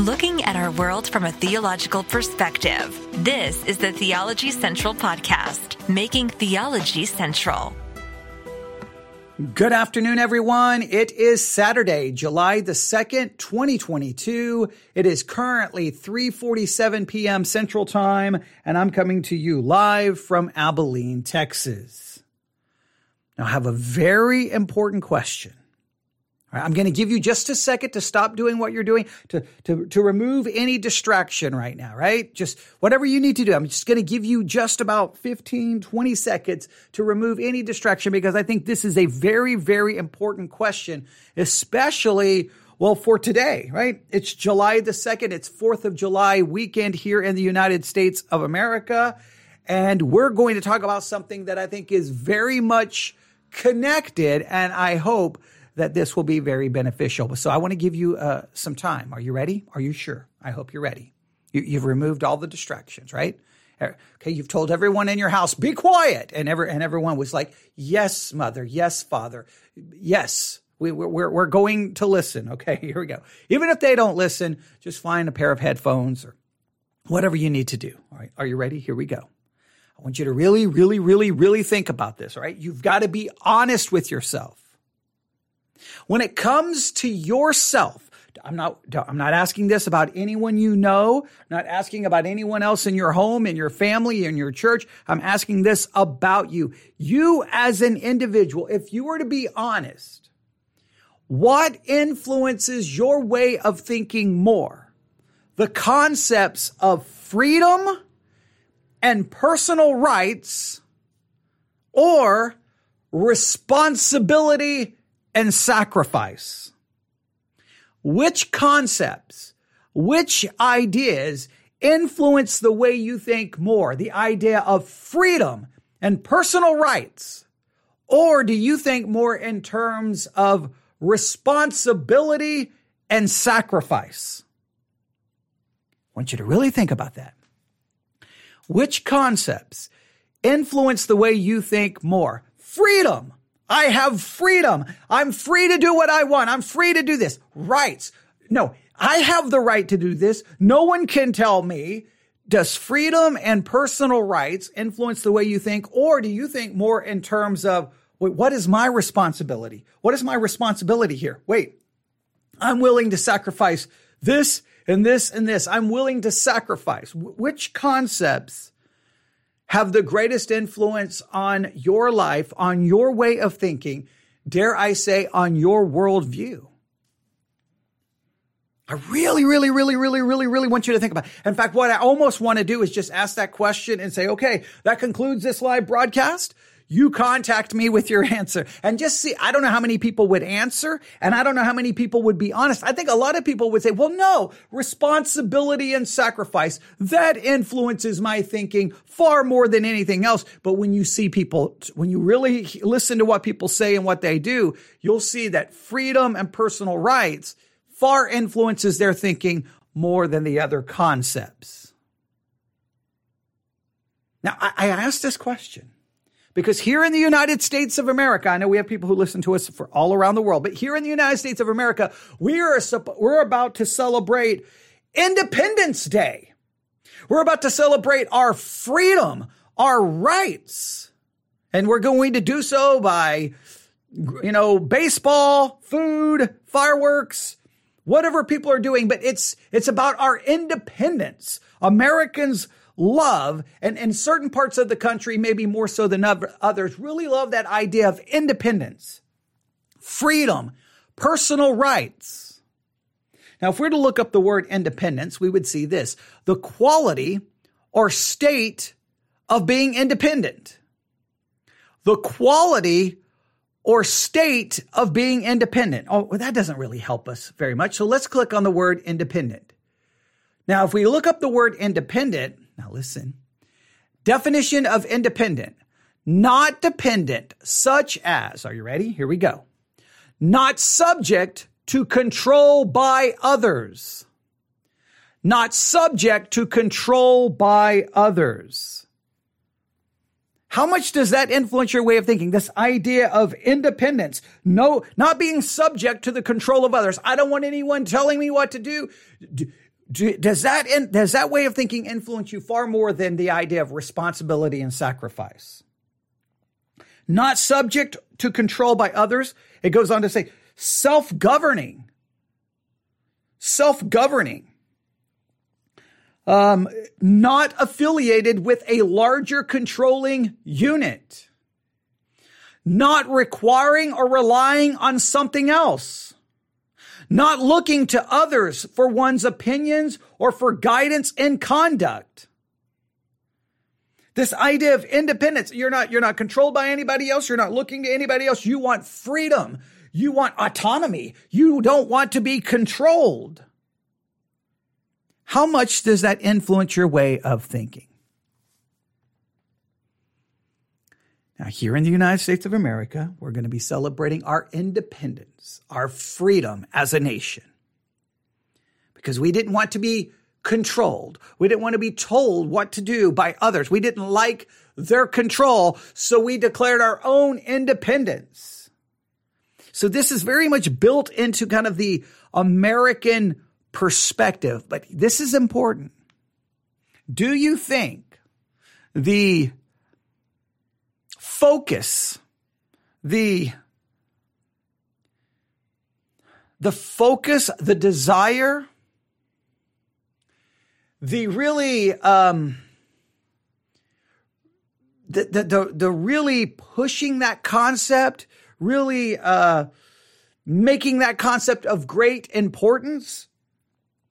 looking at our world from a theological perspective. This is the Theology Central Podcast, making theology central. Good afternoon, everyone. It is Saturday, July the 2nd, 2022. It is currently 3:47 p.m. Central Time, and I'm coming to you live from Abilene, Texas. Now, I have a very important question. Right, I'm going to give you just a second to stop doing what you're doing, to, to, to remove any distraction right now, right? Just whatever you need to do. I'm just going to give you just about 15, 20 seconds to remove any distraction because I think this is a very, very important question, especially well, for today, right? It's July the 2nd. It's 4th of July weekend here in the United States of America. And we're going to talk about something that I think is very much connected. And I hope that this will be very beneficial. So I want to give you uh, some time. Are you ready? Are you sure? I hope you're ready. You, you've removed all the distractions, right? Okay, you've told everyone in your house, be quiet. And, every, and everyone was like, yes, mother, yes, father, yes, we, we're, we're going to listen. Okay, here we go. Even if they don't listen, just find a pair of headphones or whatever you need to do. All right, are you ready? Here we go. I want you to really, really, really, really think about this. All right, you've got to be honest with yourself. When it comes to yourself, I'm not, I'm not asking this about anyone you know, I'm not asking about anyone else in your home, in your family, in your church. I'm asking this about you. You as an individual, if you were to be honest, what influences your way of thinking more? The concepts of freedom and personal rights or responsibility and sacrifice. Which concepts, which ideas influence the way you think more? The idea of freedom and personal rights? Or do you think more in terms of responsibility and sacrifice? I want you to really think about that. Which concepts influence the way you think more? Freedom I have freedom. I'm free to do what I want. I'm free to do this. Rights. No, I have the right to do this. No one can tell me. Does freedom and personal rights influence the way you think? Or do you think more in terms of, wait, what is my responsibility? What is my responsibility here? Wait, I'm willing to sacrifice this and this and this. I'm willing to sacrifice. Which concepts have the greatest influence on your life, on your way of thinking, dare I say, on your worldview? I really, really, really, really, really, really want you to think about. It. In fact, what I almost want to do is just ask that question and say, okay, that concludes this live broadcast you contact me with your answer and just see. I don't know how many people would answer and I don't know how many people would be honest. I think a lot of people would say, well, no, responsibility and sacrifice, that influences my thinking far more than anything else. But when you see people, when you really listen to what people say and what they do, you'll see that freedom and personal rights far influences their thinking more than the other concepts. Now, I, asked this question because here in the United States of America, I know we have people who listen to us for all around the world, but here in the United States of America, we are, we're about to celebrate Independence Day. We're about to celebrate our freedom, our rights. And we're going to do so by, you know, baseball, food, fireworks, whatever people are doing. But it's, it's about our independence. Americans love, and in certain parts of the country, maybe more so than others, really love that idea of independence, freedom, personal rights. Now, if we were to look up the word independence, we would see this the quality or state of being independent. The quality or state of being independent. Oh, well, that doesn't really help us very much. So let's click on the word independent. Now, if we look up the word independent, now listen. Definition of independent. Not dependent, such as, are you ready? Here we go. Not subject to control by others. Not subject to control by others. How much does that influence your way of thinking? This idea of independence, no, not being subject to the control of others. I don't want anyone telling me what to do does that in, does that way of thinking influence you far more than the idea of responsibility and sacrifice? Not subject to control by others. It goes on to say self-governing. Self-governing. Um, not affiliated with a larger controlling unit. Not requiring or relying on something else not looking to others for one's opinions or for guidance in conduct. This idea of independence, you're not, you're not controlled by anybody else. You're not looking to anybody else. You want freedom. You want autonomy. You don't want to be controlled. How much does that influence your way of thinking? Now, here in the United States of America, we're going to be celebrating our independence, our freedom as a nation. Because we didn't want to be controlled. We didn't want to be told what to do by others. We didn't like their control, so we declared our own independence. So this is very much built into kind of the American perspective, but this is important. Do you think the focus, the the focus, the desire, the really um, the, the the the really pushing that concept, really uh, making that concept of great importance,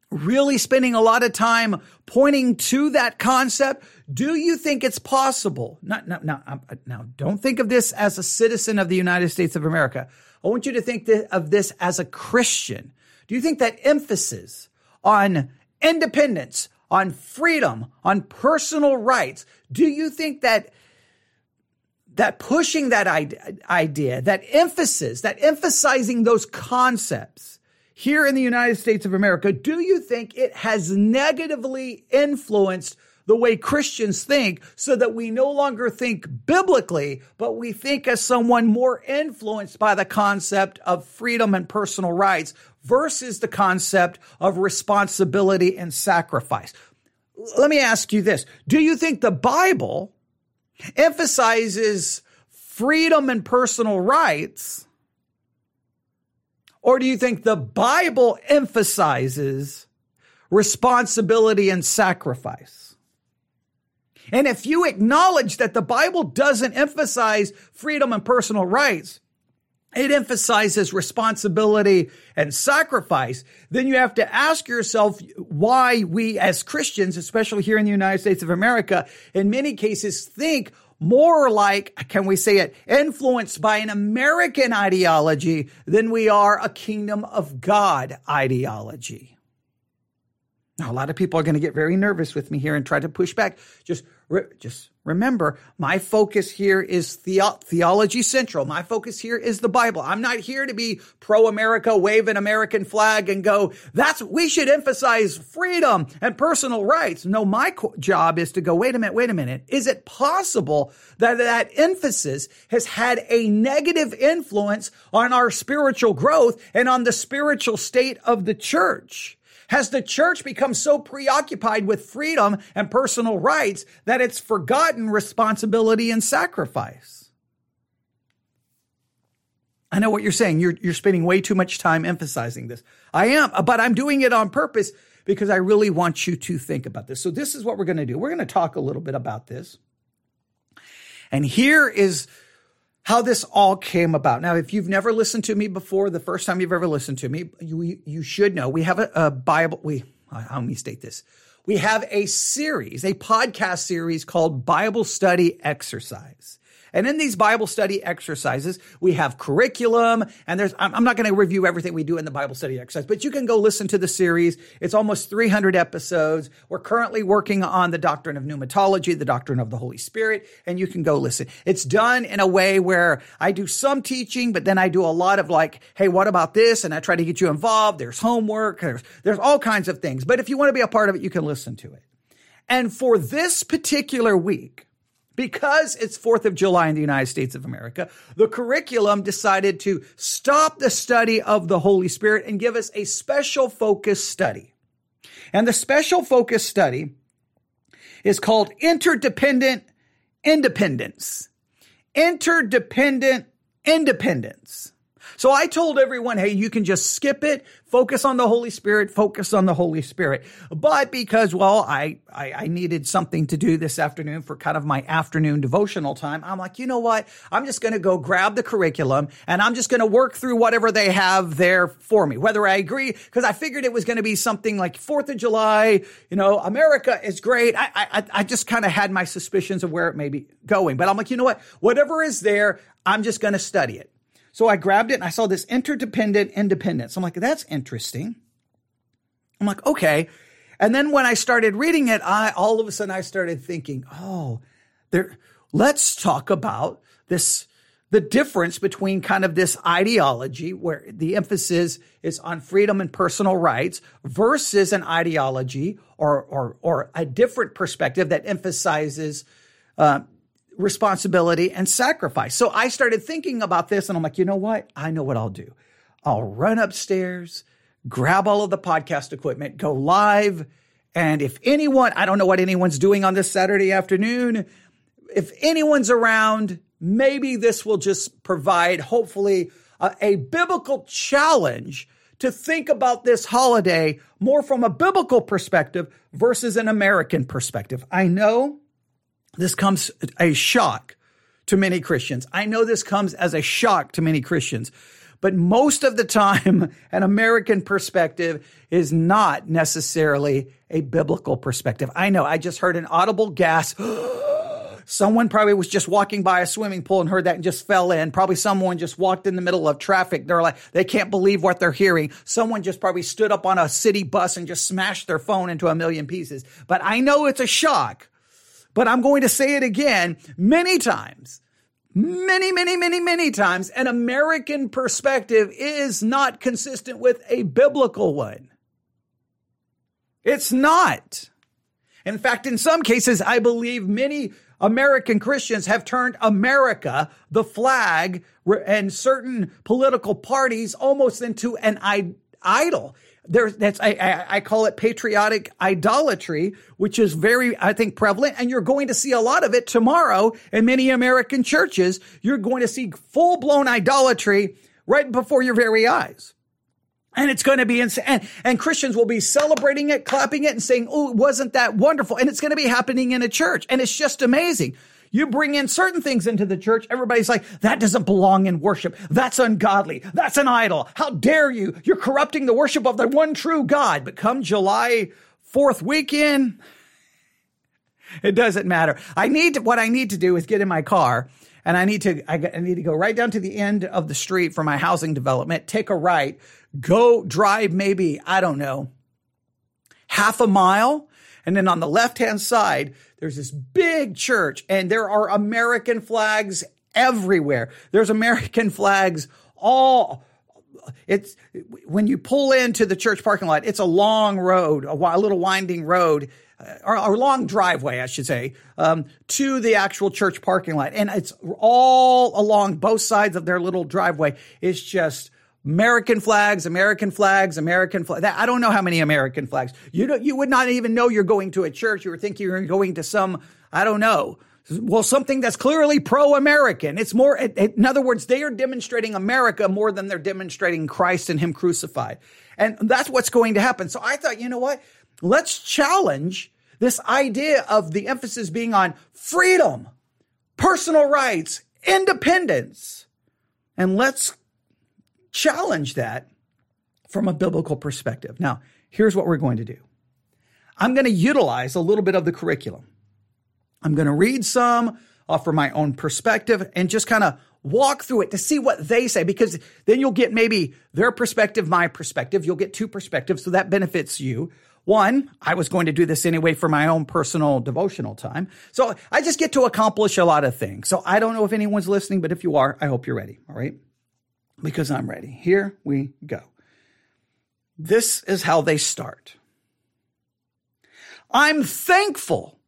really spending a lot of time pointing to that concept do you think it's possible? Not, not, now, um, uh, now, don't think of this as a citizen of the United States of America. I want you to think of this as a Christian. Do you think that emphasis on independence, on freedom, on personal rights, do you think that that pushing that idea, that emphasis, that emphasizing those concepts here in the United States of America, do you think it has negatively influenced the way Christians think so that we no longer think biblically, but we think as someone more influenced by the concept of freedom and personal rights versus the concept of responsibility and sacrifice. Let me ask you this. Do you think the Bible emphasizes freedom and personal rights? Or do you think the Bible emphasizes responsibility and sacrifice? And if you acknowledge that the Bible doesn't emphasize freedom and personal rights, it emphasizes responsibility and sacrifice, then you have to ask yourself why we as Christians, especially here in the United States of America, in many cases think more like, can we say it, influenced by an American ideology than we are a kingdom of God ideology. Now, a lot of people are going to get very nervous with me here and try to push back. Just, re- just remember, my focus here is the- theology central. My focus here is the Bible. I'm not here to be pro-America, wave an American flag and go, that's, we should emphasize freedom and personal rights. No, my co- job is to go, wait a minute, wait a minute. Is it possible that that emphasis has had a negative influence on our spiritual growth and on the spiritual state of the church? Has the church become so preoccupied with freedom and personal rights that it's forgotten responsibility and sacrifice? I know what you're saying. You're, you're spending way too much time emphasizing this. I am, but I'm doing it on purpose because I really want you to think about this. So this is what we're going to do. We're going to talk a little bit about this. And here is how this all came about. Now, if you've never listened to me before, the first time you've ever listened to me, you, you should know we have a, a Bible. We, how me state this? We have a series, a podcast series called Bible Study Exercise. And in these Bible study exercises, we have curriculum and there's, I'm not going to review everything we do in the Bible study exercise, but you can go listen to the series. It's almost 300 episodes. We're currently working on the doctrine of pneumatology, the doctrine of the Holy Spirit, and you can go listen. It's done in a way where I do some teaching, but then I do a lot of like, Hey, what about this? And I try to get you involved. There's homework. There's, there's all kinds of things. But if you want to be a part of it, you can listen to it. And for this particular week, because it's 4th of July in the United States of America, the curriculum decided to stop the study of the Holy Spirit and give us a special focus study. And the special focus study is called Interdependent Independence. Interdependent Independence. So I told everyone, hey, you can just skip it, focus on the Holy Spirit, focus on the Holy Spirit. But because, well, I, I, I, needed something to do this afternoon for kind of my afternoon devotional time, I'm like, you know what? I'm just going to go grab the curriculum and I'm just going to work through whatever they have there for me, whether I agree, because I figured it was going to be something like Fourth of July, you know, America is great. I, I, I just kind of had my suspicions of where it may be going, but I'm like, you know what? Whatever is there, I'm just going to study it. So I grabbed it and I saw this interdependent independence. I'm like, that's interesting. I'm like, okay. And then when I started reading it, I all of a sudden I started thinking, oh, there, let's talk about this, the difference between kind of this ideology where the emphasis is on freedom and personal rights versus an ideology or, or, or a different perspective that emphasizes, uh, responsibility and sacrifice. So I started thinking about this and I'm like, you know what? I know what I'll do. I'll run upstairs, grab all of the podcast equipment, go live. And if anyone, I don't know what anyone's doing on this Saturday afternoon, if anyone's around, maybe this will just provide, hopefully, a, a biblical challenge to think about this holiday more from a biblical perspective versus an American perspective. I know this comes a shock to many Christians. I know this comes as a shock to many Christians, but most of the time, an American perspective is not necessarily a biblical perspective. I know I just heard an audible gasp. Someone probably was just walking by a swimming pool and heard that and just fell in. Probably someone just walked in the middle of traffic. They're like, they can't believe what they're hearing. Someone just probably stood up on a city bus and just smashed their phone into a million pieces. But I know it's a shock but I'm going to say it again many times. Many, many, many, many times. An American perspective is not consistent with a biblical one. It's not. In fact, in some cases, I believe many American Christians have turned America, the flag, and certain political parties almost into an idol there's that's I, I, I call it patriotic idolatry, which is very I think prevalent, and you're going to see a lot of it tomorrow in many American churches. You're going to see full blown idolatry right before your very eyes. And it's going to be insane. And, and, Christians will be celebrating it, clapping it, and saying, Oh, wasn't that wonderful? And it's going to be happening in a church. And it's just amazing. You bring in certain things into the church. Everybody's like, that doesn't belong in worship. That's ungodly. That's an idol. How dare you? You're corrupting the worship of the one true God. But come July 4th weekend, it doesn't matter. I need to, what I need to do is get in my car and I need to, I need to go right down to the end of the street for my housing development, take a right, go drive maybe, I don't know, half a mile. And then on the left hand side, there's this big church and there are American flags everywhere. There's American flags all it's when you pull into the church parking lot, it's a long road, a, a little winding road, uh, or a long driveway, I should say, um, to the actual church parking lot. And it's all along both sides of their little driveway. It's just American flags, American flags, American flags. I don't know how many American flags. You don't, you would not even know you're going to a church. You would think you're going to some, I don't know. Well, something that's clearly pro-American. It's more, in other words, they are demonstrating America more than they're demonstrating Christ and Him crucified. And that's what's going to happen. So I thought, you know what? Let's challenge this idea of the emphasis being on freedom, personal rights, independence. And let's challenge that from a biblical perspective. Now, here's what we're going to do. I'm going to utilize a little bit of the curriculum. I'm going to read some, offer my own perspective, and just kind of walk through it to see what they say, because then you'll get maybe their perspective, my perspective. You'll get two perspectives, so that benefits you. One, I was going to do this anyway for my own personal devotional time. So I just get to accomplish a lot of things. So I don't know if anyone's listening, but if you are, I hope you're ready. All right because I'm ready. Here we go. This is how they start. I'm thankful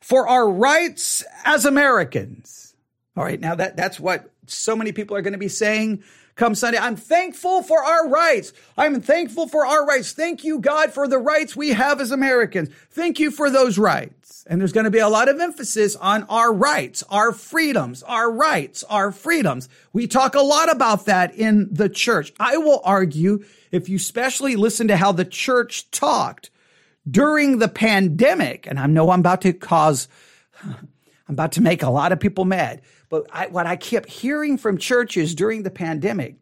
for our rights as Americans. All right. Now that, that's what so many people are going to be saying come Sunday. I'm thankful for our rights. I'm thankful for our rights. Thank you, God, for the rights we have as Americans. Thank you for those rights. And there's going to be a lot of emphasis on our rights, our freedoms, our rights, our freedoms. We talk a lot about that in the church. I will argue if you especially listen to how the church talked during the pandemic, and I know I'm about to cause, I'm about to make a lot of people mad, but I, what I kept hearing from churches during the pandemic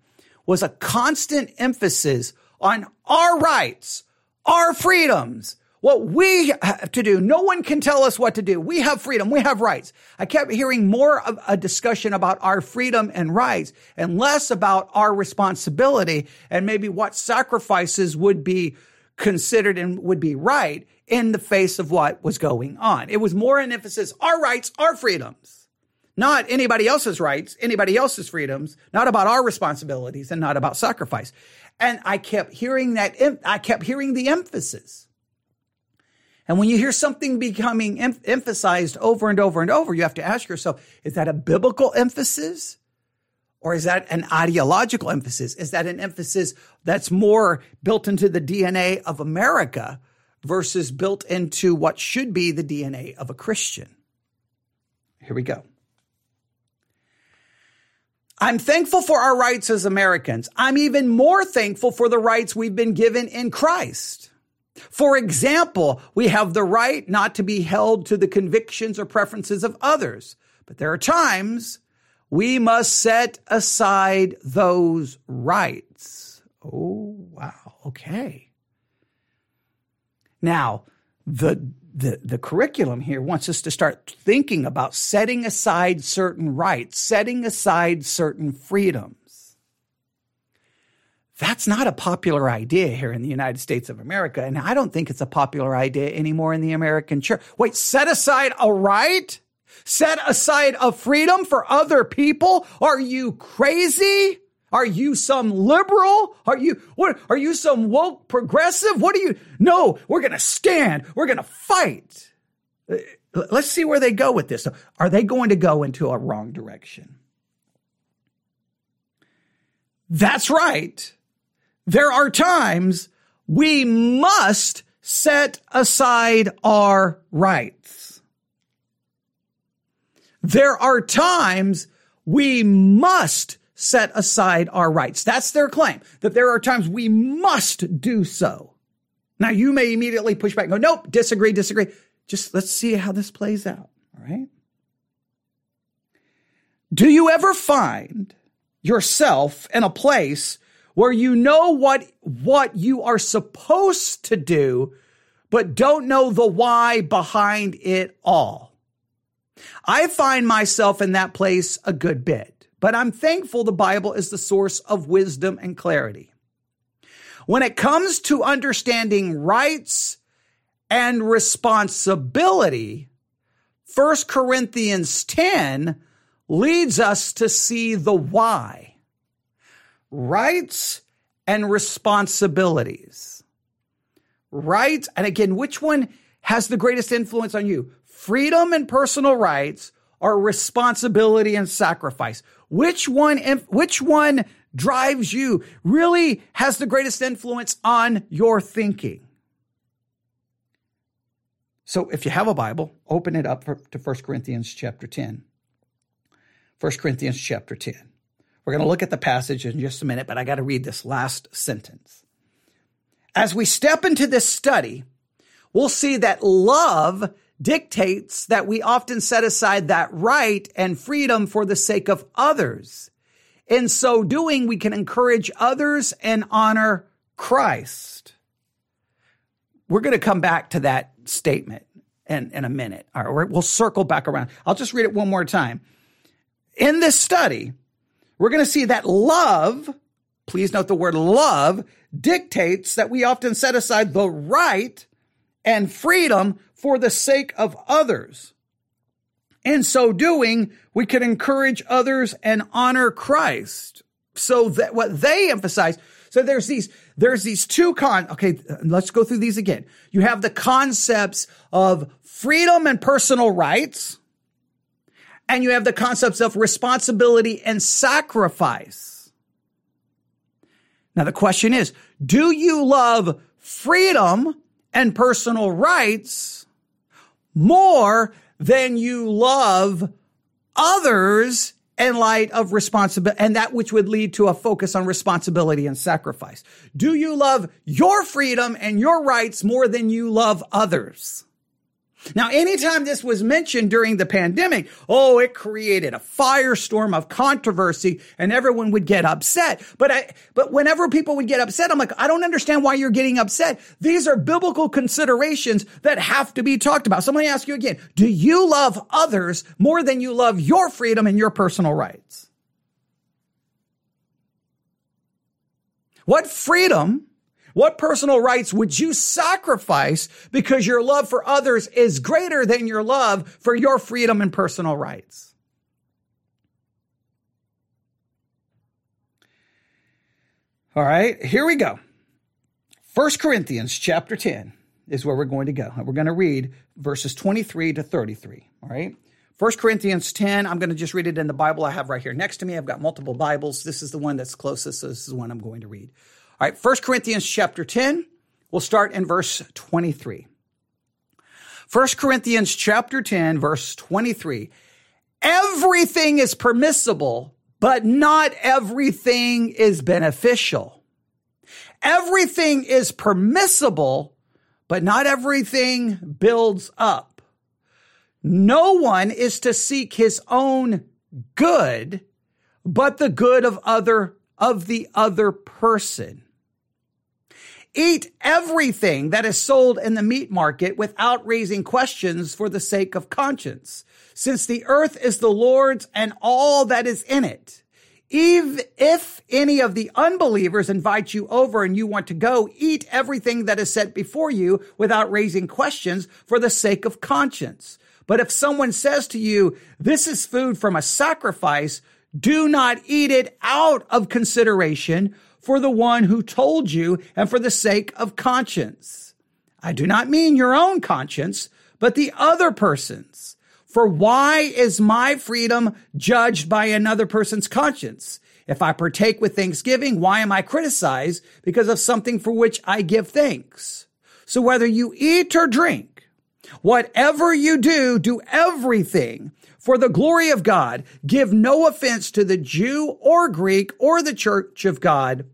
was a constant emphasis on our rights, our freedoms, what we have to do. No one can tell us what to do. We have freedom. We have rights. I kept hearing more of a discussion about our freedom and rights and less about our responsibility and maybe what sacrifices would be considered and would be right in the face of what was going on. It was more an emphasis, our rights, our freedoms, not anybody else's rights, anybody else's freedoms, not about our responsibilities and not about sacrifice. And I kept hearing that, I kept hearing the emphasis. And when you hear something becoming em- emphasized over and over and over, you have to ask yourself, is that a biblical emphasis? Or is that an ideological emphasis? Is that an emphasis that's more built into the DNA of America versus built into what should be the DNA of a Christian? Here we go. I'm thankful for our rights as Americans. I'm even more thankful for the rights we've been given in Christ. For example, we have the right not to be held to the convictions or preferences of others. But there are times we must set aside those rights. Oh, wow. Okay. Now, the, the, the curriculum here wants us to start thinking about setting aside certain rights, setting aside certain freedoms. That's not a popular idea here in the United States of America. And I don't think it's a popular idea anymore in the American church. Wait, set aside a right? set aside a freedom for other people? Are you crazy? Are you some liberal? Are you what are you some woke progressive? What are you No, we're going to stand. We're going to fight. Uh, let's see where they go with this. Are they going to go into a wrong direction? That's right. There are times we must set aside our rights. There are times we must set aside our rights. That's their claim, that there are times we must do so. Now, you may immediately push back and go, nope, disagree, disagree. Just let's see how this plays out. All right. Do you ever find yourself in a place where you know what, what you are supposed to do, but don't know the why behind it all? I find myself in that place a good bit, but I'm thankful the Bible is the source of wisdom and clarity. When it comes to understanding rights and responsibility, 1 Corinthians 10 leads us to see the why. Rights and responsibilities. Rights, and again, which one has the greatest influence on you? freedom and personal rights or responsibility and sacrifice? Which one, which one drives you, really has the greatest influence on your thinking? So if you have a Bible, open it up to 1 Corinthians chapter 10. 1 Corinthians chapter 10. We're going to look at the passage in just a minute, but I got to read this last sentence. As we step into this study, we'll see that love dictates that we often set aside that right and freedom for the sake of others. In so doing, we can encourage others and honor Christ. We're going to come back to that statement in, in a minute. All right, we'll circle back around. I'll just read it one more time. In this study, we're going to see that love, please note the word love, dictates that we often set aside the right and freedom for the sake of others. In so doing, we can encourage others and honor Christ. So that what they emphasize, so there's these, there's these two con, okay, let's go through these again. You have the concepts of freedom and personal rights, and you have the concepts of responsibility and sacrifice. Now the question is, do you love freedom and personal rights more than you love others in light of responsibility and that which would lead to a focus on responsibility and sacrifice? Do you love your freedom and your rights more than you love others? Now, anytime this was mentioned during the pandemic, oh, it created a firestorm of controversy and everyone would get upset. But I, but whenever people would get upset, I'm like, I don't understand why you're getting upset. These are biblical considerations that have to be talked about. So me ask you again. Do you love others more than you love your freedom and your personal rights? What freedom what personal rights would you sacrifice because your love for others is greater than your love for your freedom and personal rights? All right, here we go. First Corinthians chapter 10 is where we're going to go. We're going to read verses 23 to 33. All right. 1 Corinthians 10, I'm going to just read it in the Bible I have right here next to me. I've got multiple Bibles. This is the one that's closest, so this is the one I'm going to read. All right, 1 Corinthians chapter 10, we'll start in verse 23. 1 Corinthians chapter 10, verse 23. Everything is permissible, but not everything is beneficial. Everything is permissible, but not everything builds up. No one is to seek his own good, but the good of other, of the other person. Eat everything that is sold in the meat market without raising questions for the sake of conscience, since the earth is the Lord's and all that is in it. If any of the unbelievers invite you over and you want to go, eat everything that is set before you without raising questions for the sake of conscience. But if someone says to you, this is food from a sacrifice, do not eat it out of consideration for the one who told you and for the sake of conscience. I do not mean your own conscience, but the other person's. For why is my freedom judged by another person's conscience? If I partake with thanksgiving, why am I criticized? Because of something for which I give thanks. So whether you eat or drink, whatever you do, do everything for the glory of God. Give no offense to the Jew or Greek or the church of God,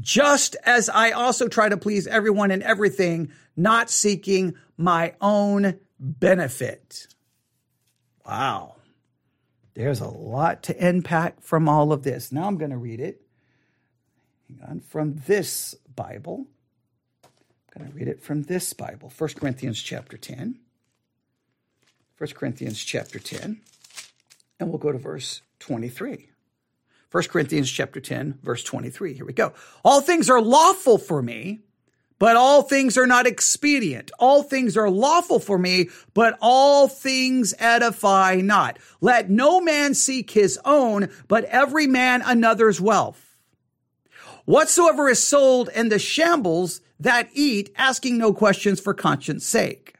just as I also try to please everyone and everything, not seeking my own benefit. Wow. There's a lot to unpack from all of this. Now I'm going to read it. Hang on, from this Bible. I'm going to read it from this Bible, 1 Corinthians chapter 10. 1 Corinthians chapter 10. And we'll go to verse 23. 1 Corinthians chapter 10, verse 23. Here we go. All things are lawful for me, but all things are not expedient. All things are lawful for me, but all things edify not. Let no man seek his own, but every man another's wealth. Whatsoever is sold in the shambles that eat, asking no questions for conscience sake.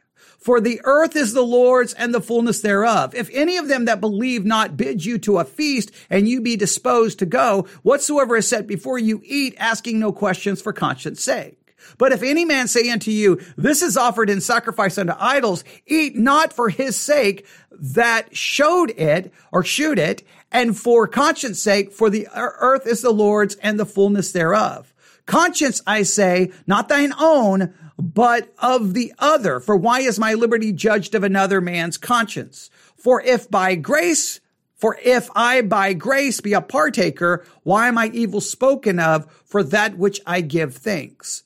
For the earth is the Lord's and the fullness thereof. If any of them that believe not bid you to a feast and you be disposed to go, whatsoever is set before you eat, asking no questions for conscience sake. But if any man say unto you, this is offered in sacrifice unto idols, eat not for his sake that showed it or shewed it, and for conscience sake, for the earth is the Lord's and the fullness thereof. Conscience, I say, not thine own, but of the other. For why is my liberty judged of another man's conscience? For if by grace, for if I by grace be a partaker, why am I evil spoken of for that which I give thanks?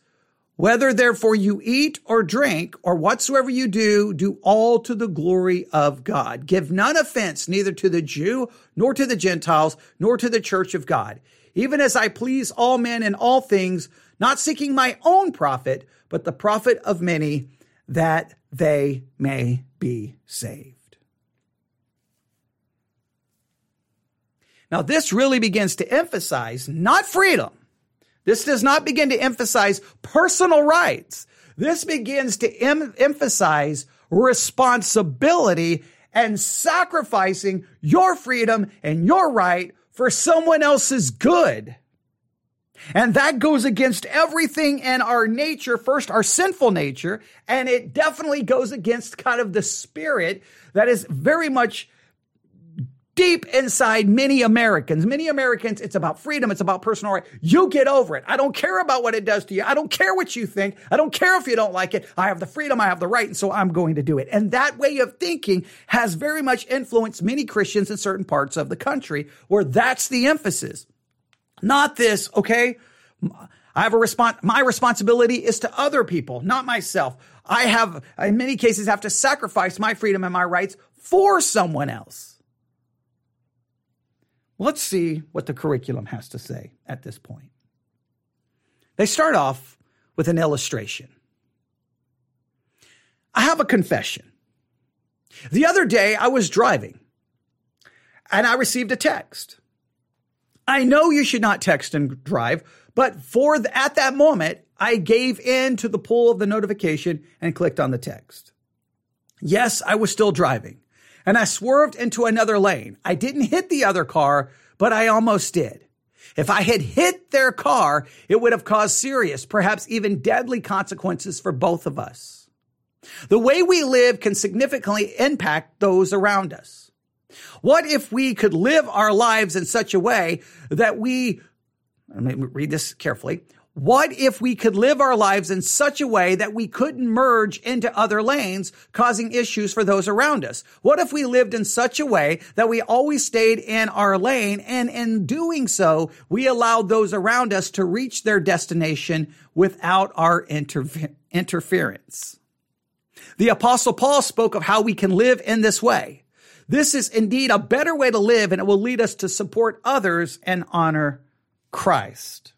Whether therefore you eat or drink or whatsoever you do, do all to the glory of God. Give none offense neither to the Jew nor to the Gentiles nor to the church of God. Even as I please all men in all things, not seeking my own profit, but the profit of many, that they may be saved. Now, this really begins to emphasize not freedom. This does not begin to emphasize personal rights. This begins to em- emphasize responsibility and sacrificing your freedom and your right for someone else's good. And that goes against everything in our nature. First, our sinful nature. And it definitely goes against kind of the spirit that is very much deep inside many Americans. Many Americans, it's about freedom. It's about personal right. You get over it. I don't care about what it does to you. I don't care what you think. I don't care if you don't like it. I have the freedom. I have the right. And so I'm going to do it. And that way of thinking has very much influenced many Christians in certain parts of the country where that's the emphasis. Not this, okay? I have a response. My responsibility is to other people, not myself. I have, in many cases, have to sacrifice my freedom and my rights for someone else. Let's see what the curriculum has to say at this point. They start off with an illustration. I have a confession. The other day I was driving and I received a text. I know you should not text and drive, but for the, at that moment, I gave in to the pull of the notification and clicked on the text. Yes, I was still driving and I swerved into another lane. I didn't hit the other car, but I almost did. If I had hit their car, it would have caused serious, perhaps even deadly consequences for both of us. The way we live can significantly impact those around us. What if we could live our lives in such a way that we, let me read this carefully. What if we could live our lives in such a way that we couldn't merge into other lanes, causing issues for those around us? What if we lived in such a way that we always stayed in our lane and in doing so, we allowed those around us to reach their destination without our interfe- interference? The apostle Paul spoke of how we can live in this way. This is indeed a better way to live and it will lead us to support others and honor Christ.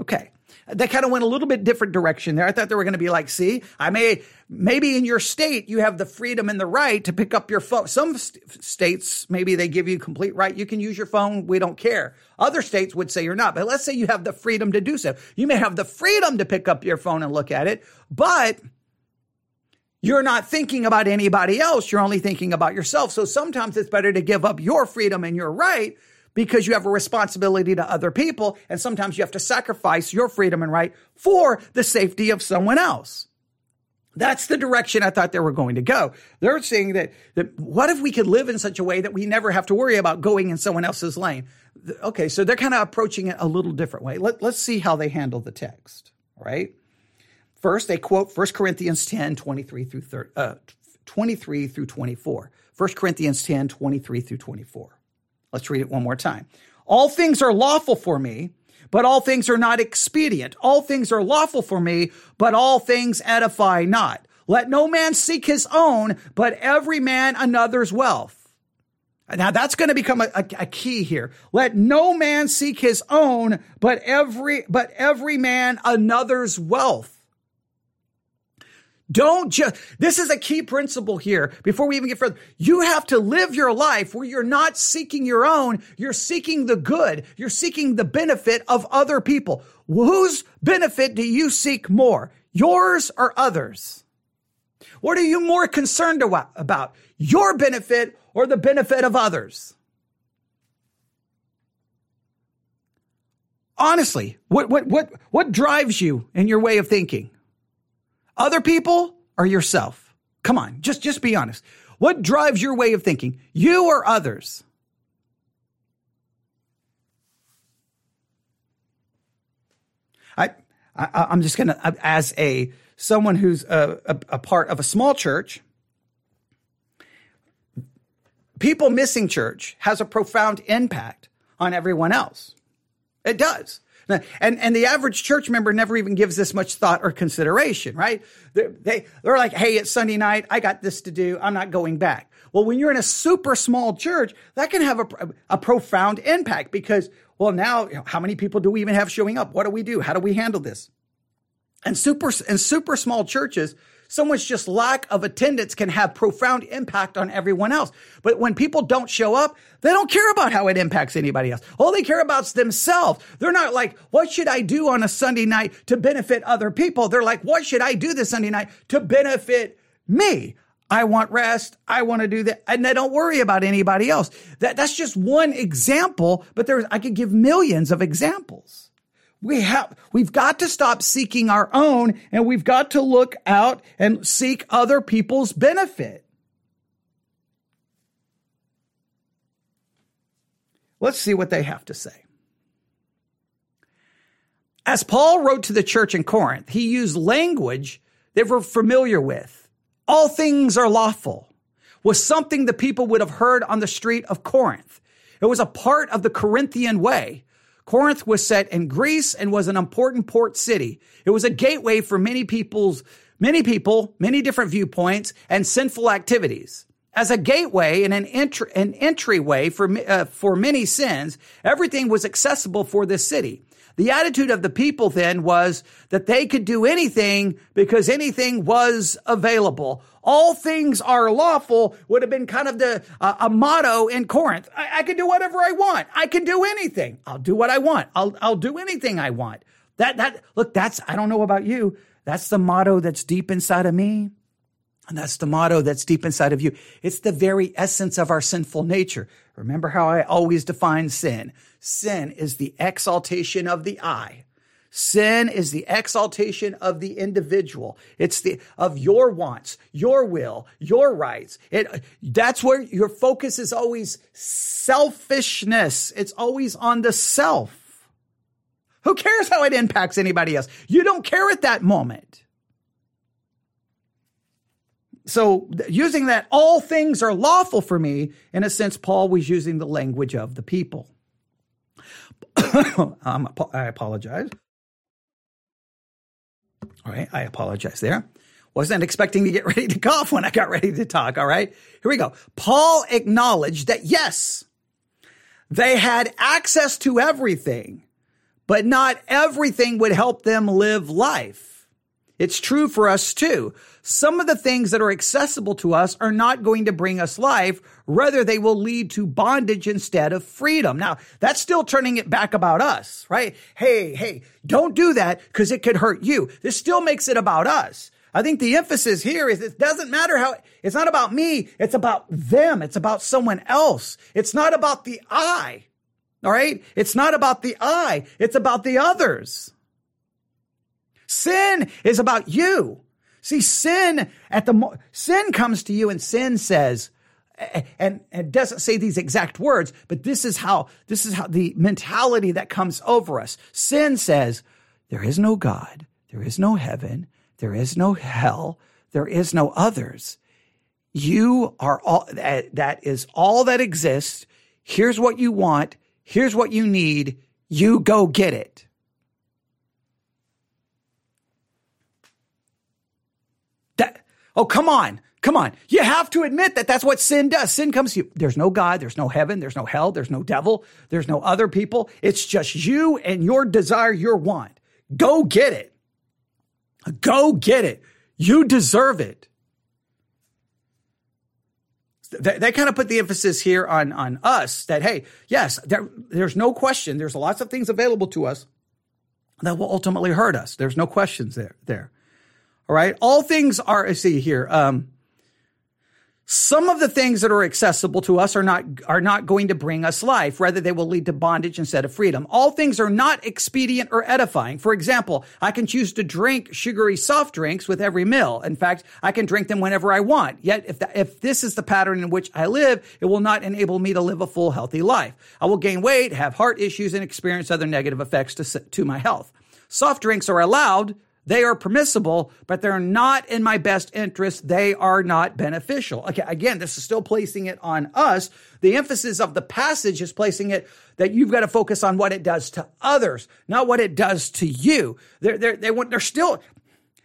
Okay. That kind of went a little bit different direction there. I thought they were going to be like, see, I may, maybe in your state, you have the freedom and the right to pick up your phone. Some st- states, maybe they give you complete right. You can use your phone. We don't care. Other states would say you're not, but let's say you have the freedom to do so. You may have the freedom to pick up your phone and look at it, but you're not thinking about anybody else. You're only thinking about yourself. So sometimes it's better to give up your freedom and your right because you have a responsibility to other people. And sometimes you have to sacrifice your freedom and right for the safety of someone else. That's the direction I thought they were going to go. They're saying that, that what if we could live in such a way that we never have to worry about going in someone else's lane? Okay, so they're kind of approaching it a little different way. Let, let's see how they handle the text, right? First, they quote 1 Corinthians 10, 23 through, 30, uh, 23 through 24. 1 Corinthians 10, 23 through 24. Let's read it one more time. All things are lawful for me, but all things are not expedient. All things are lawful for me, but all things edify not. Let no man seek his own, but every man another's wealth. Now that's going to become a, a, a, key here. Let no man seek his own, but every, but every man another's wealth. Don't just, this is a key principle here before we even get further. You have to live your life where you're not seeking your own, you're seeking the good, you're seeking the benefit of other people. Whose benefit do you seek more? Yours or others? What are you more concerned about? Your benefit or the benefit of others? Honestly, what, what, what, what drives you in your way of thinking? Other people or yourself? Come on, just, just be honest. What drives your way of thinking? You or others? I, I am just gonna uh, as a someone who's a, a, a part of a small church. People missing church has a profound impact on everyone else. It does. And, and the average church member never even gives this much thought or consideration, right? They're, they, they're like, hey, it's Sunday night. I got this to do. I'm not going back. Well, when you're in a super small church, that can have a, a profound impact because, well, now how many people do we even have showing up? What do we do? How do we handle this? And super, and super small churches, someone's just lack of attendance can have profound impact on everyone else. But when people don't show up, they don't care about how it impacts anybody else. All they care about is themselves. They're not like, what should I do on a Sunday night to benefit other people? They're like, what should I do this Sunday night to benefit me? I want rest. I want to do that. And they don't worry about anybody else. That, that's just one example, but there's, I could give millions of examples. We have, we've got to stop seeking our own and we've got to look out and seek other people's benefit. Let's see what they have to say. As Paul wrote to the church in Corinth, he used language they were familiar with. All things are lawful was something the people would have heard on the street of Corinth. It was a part of the Corinthian way. Corinth was set in Greece and was an important port city. It was a gateway for many people's, many people, many different viewpoints and sinful activities. As a gateway and an, an entryway for, uh, for many sins, everything was accessible for this city. The attitude of the people then was that they could do anything because anything was available. All things are lawful would have been kind of the uh, a motto in Corinth. I, I can do whatever I want. I can do anything. I'll do what I want. I'll I'll do anything I want. That that look, that's I don't know about you. That's the motto that's deep inside of me. And that's the motto that's deep inside of you. It's the very essence of our sinful nature. Remember how I always define sin. Sin is the exaltation of the I. Sin is the exaltation of the individual. It's the of your wants, your will, your rights. It that's where your focus is always selfishness. It's always on the self. Who cares how it impacts anybody else? You don't care at that moment. So using that, all things are lawful for me, in a sense, Paul was using the language of the people. I apologize. All right, I apologize there. Wasn't expecting to get ready to cough when I got ready to talk. All right, here we go. Paul acknowledged that yes, they had access to everything, but not everything would help them live life. It's true for us too. Some of the things that are accessible to us are not going to bring us life. Rather, they will lead to bondage instead of freedom. Now, that's still turning it back about us, right? Hey, hey, don't do that because it could hurt you. This still makes it about us. I think the emphasis here is it doesn't matter how, it's not about me. It's about them. It's about someone else. It's not about the I. All right. It's not about the I. It's about the others. Sin is about you. See, sin at the, sin comes to you and sin says, and, and doesn't say these exact words, but this is how, this is how the mentality that comes over us. Sin says, there is no God. There is no heaven. There is no hell. There is no others. You are all, that, that is all that exists. Here's what you want. Here's what you need. You go get it. Oh, come on. Come on. You have to admit that that's what sin does. Sin comes to you. There's no God. There's no heaven. There's no hell. There's no devil. There's no other people. It's just you and your desire, your want. Go get it. Go get it. You deserve it. They, they kind of put the emphasis here on, on us that, hey, yes, there, there's no question. There's lots of things available to us that will ultimately hurt us. There's no questions there, there. All right. All things are, see here. Um, some of the things that are accessible to us are not, are not going to bring us life. Rather, they will lead to bondage instead of freedom. All things are not expedient or edifying. For example, I can choose to drink sugary soft drinks with every meal. In fact, I can drink them whenever I want. Yet, if, the, if this is the pattern in which I live, it will not enable me to live a full, healthy life. I will gain weight, have heart issues, and experience other negative effects to, to my health. Soft drinks are allowed they are permissible, but they're not in my best interest. They are not beneficial. Okay, again, this is still placing it on us. The emphasis of the passage is placing it that you've got to focus on what it does to others, not what it does to you. They're, they're, they, they're still,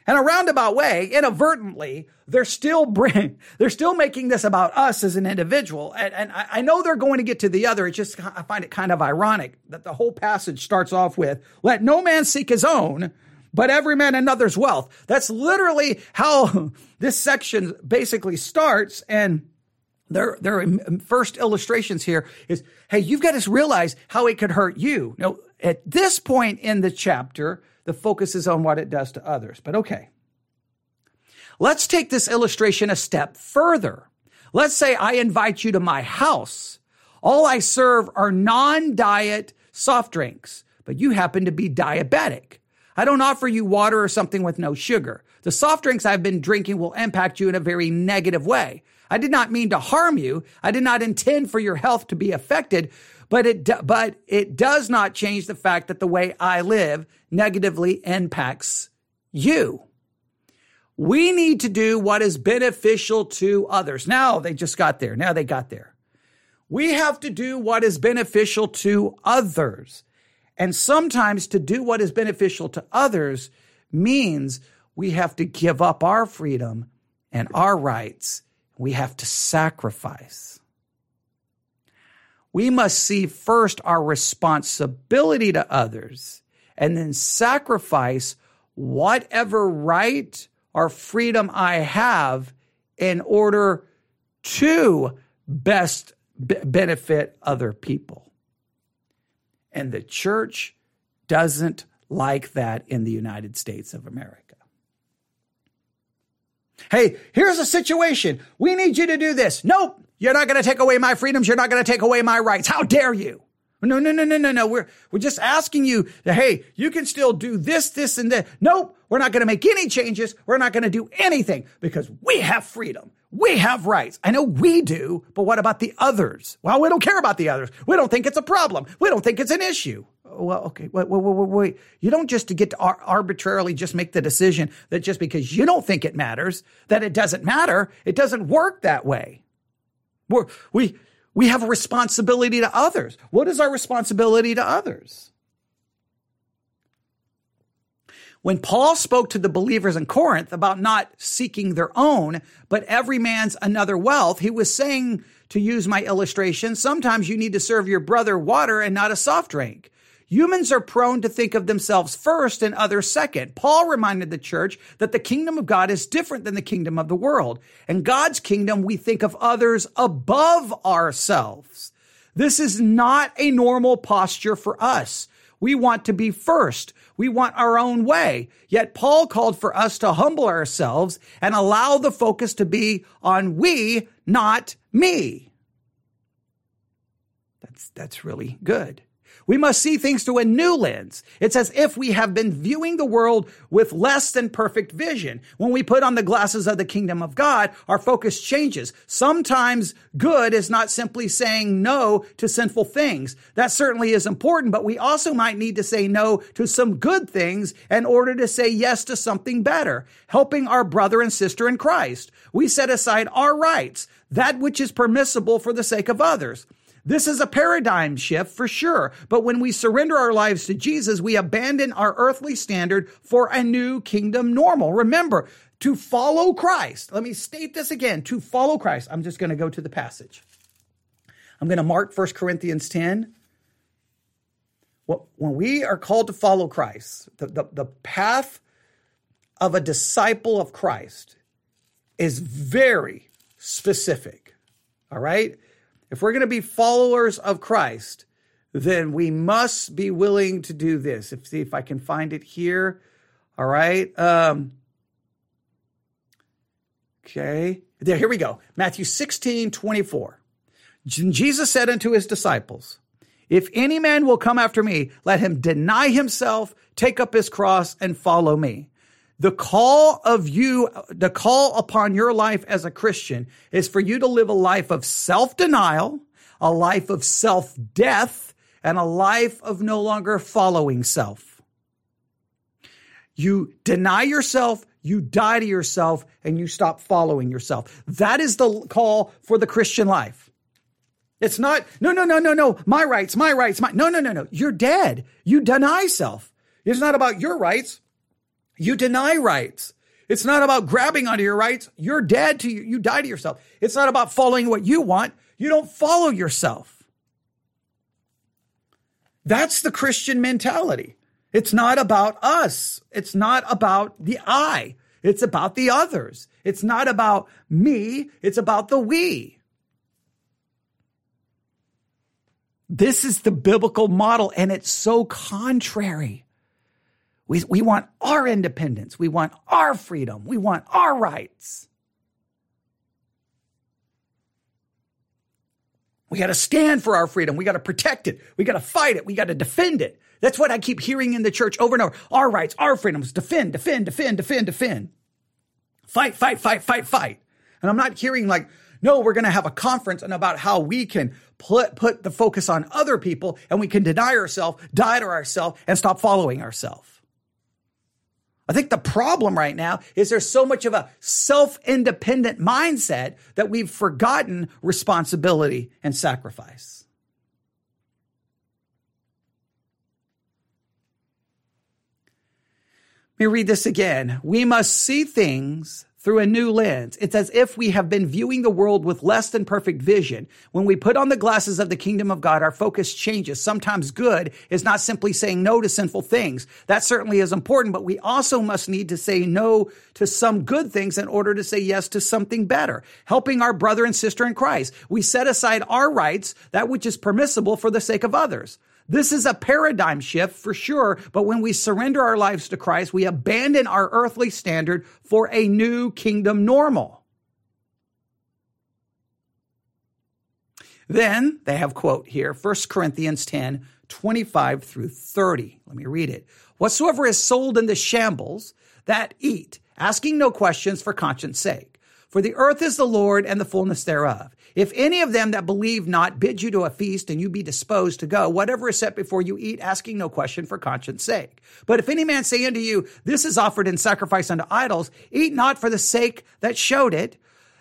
in a roundabout way, inadvertently, they're still bring, they're still making this about us as an individual. And, and I, I know they're going to get to the other. It's just, I find it kind of ironic that the whole passage starts off with, let no man seek his own, but every man another's wealth. That's literally how this section basically starts. And their, their first illustrations here is, hey, you've got to realize how it could hurt you. Now, at this point in the chapter, the focus is on what it does to others. But okay. Let's take this illustration a step further. Let's say I invite you to my house. All I serve are non-diet soft drinks. but you happen to be diabetic. I don't offer you water or something with no sugar. The soft drinks I've been drinking will impact you in a very negative way. I did not mean to harm you. I did not intend for your health to be affected, but it, but it does not change the fact that the way I live negatively impacts you. We need to do what is beneficial to others. Now they just got there. Now they got there. We have to do what is beneficial to others. And sometimes to do what is beneficial to others means we have to give up our freedom and our rights. We have to sacrifice. We must see first our responsibility to others and then sacrifice whatever right or freedom I have in order to best benefit other people. And the church doesn't like that in the United States of America. Hey, here's a situation. We need you to do this. Nope. You're not going to take away my freedoms. You're not going to take away my rights. How dare you? No, no, no, no, no, no. We're, we're just asking you that, hey, you can still do this, this, and that. Nope. We're not going to make any changes. We're not going to do anything because we have freedom. We have rights. I know we do, but what about the others? Well, we don't care about the others. We don't think it's a problem. We don't think it's an issue. Well, okay, wait, wait, wait, wait. You don't just get to ar- arbitrarily just make the decision that just because you don't think it matters, that it doesn't matter. It doesn't work that way. We're, we, we have a responsibility to others. What is our responsibility to others? When Paul spoke to the believers in Corinth about not seeking their own, but every man's another wealth, he was saying, to use my illustration, sometimes you need to serve your brother water and not a soft drink. Humans are prone to think of themselves first and others second. Paul reminded the church that the kingdom of God is different than the kingdom of the world. In God's kingdom, we think of others above ourselves. This is not a normal posture for us. We want to be first. We want our own way. Yet Paul called for us to humble ourselves and allow the focus to be on we, not me. That's, that's really good. We must see things through a new lens. It's as if we have been viewing the world with less than perfect vision. When we put on the glasses of the kingdom of God, our focus changes. Sometimes good is not simply saying no to sinful things. That certainly is important, but we also might need to say no to some good things in order to say yes to something better, helping our brother and sister in Christ. We set aside our rights, that which is permissible for the sake of others. This is a paradigm shift for sure. But when we surrender our lives to Jesus, we abandon our earthly standard for a new kingdom normal. Remember, to follow Christ. Let me state this again. To follow Christ. I'm just going to go to the passage. I'm going to mark 1 Corinthians 10. When we are called to follow Christ, the, the, the path of a disciple of Christ is very specific. All right? If we're going to be followers of Christ, then we must be willing to do this. If see if I can find it here. All right. Um, okay. There, here we go. Matthew 16, 24. Jesus said unto his disciples, If any man will come after me, let him deny himself, take up his cross, and follow me. The call of you, the call upon your life as a Christian is for you to live a life of self denial, a life of self death, and a life of no longer following self. You deny yourself, you die to yourself, and you stop following yourself. That is the call for the Christian life. It's not, no, no, no, no, no, my rights, my rights, my, no, no, no, no. You're dead. You deny self. It's not about your rights. You deny rights. It's not about grabbing onto your rights. You're dead to you. You die to yourself. It's not about following what you want. You don't follow yourself. That's the Christian mentality. It's not about us. It's not about the I. It's about the others. It's not about me. It's about the we. This is the biblical model, and it's so contrary we, we want our independence. We want our freedom. We want our rights. We got to stand for our freedom. We got to protect it. We got to fight it. We got to defend it. That's what I keep hearing in the church over and over. Our rights, our freedoms, defend, defend, defend, defend, defend. Fight, fight, fight, fight, fight. And I'm not hearing like, no, we're going to have a conference and about how we can put, put the focus on other people and we can deny ourselves, die to ourselves and stop following ourselves. I think the problem right now is there's so much of a self-independent mindset that we've forgotten responsibility and sacrifice. Let me read this again. We must see things through a new lens. It's as if we have been viewing the world with less than perfect vision. When we put on the glasses of the kingdom of God, our focus changes. Sometimes good is not simply saying no to sinful things. That certainly is important, but we also must need to say no to some good things in order to say yes to something better. Helping our brother and sister in Christ. We set aside our rights, that which is permissible for the sake of others. This is a paradigm shift for sure, but when we surrender our lives to Christ, we abandon our earthly standard for a new kingdom normal. Then they have quote here, 1 Corinthians 10, 25 through 30. Let me read it. Whatsoever is sold in the shambles, that eat, asking no questions for conscience sake. For the earth is the Lord and the fullness thereof. If any of them that believe not bid you to a feast and you be disposed to go, whatever is set before you eat, asking no question for conscience sake. But if any man say unto you, this is offered in sacrifice unto idols, eat not for the sake that showed it,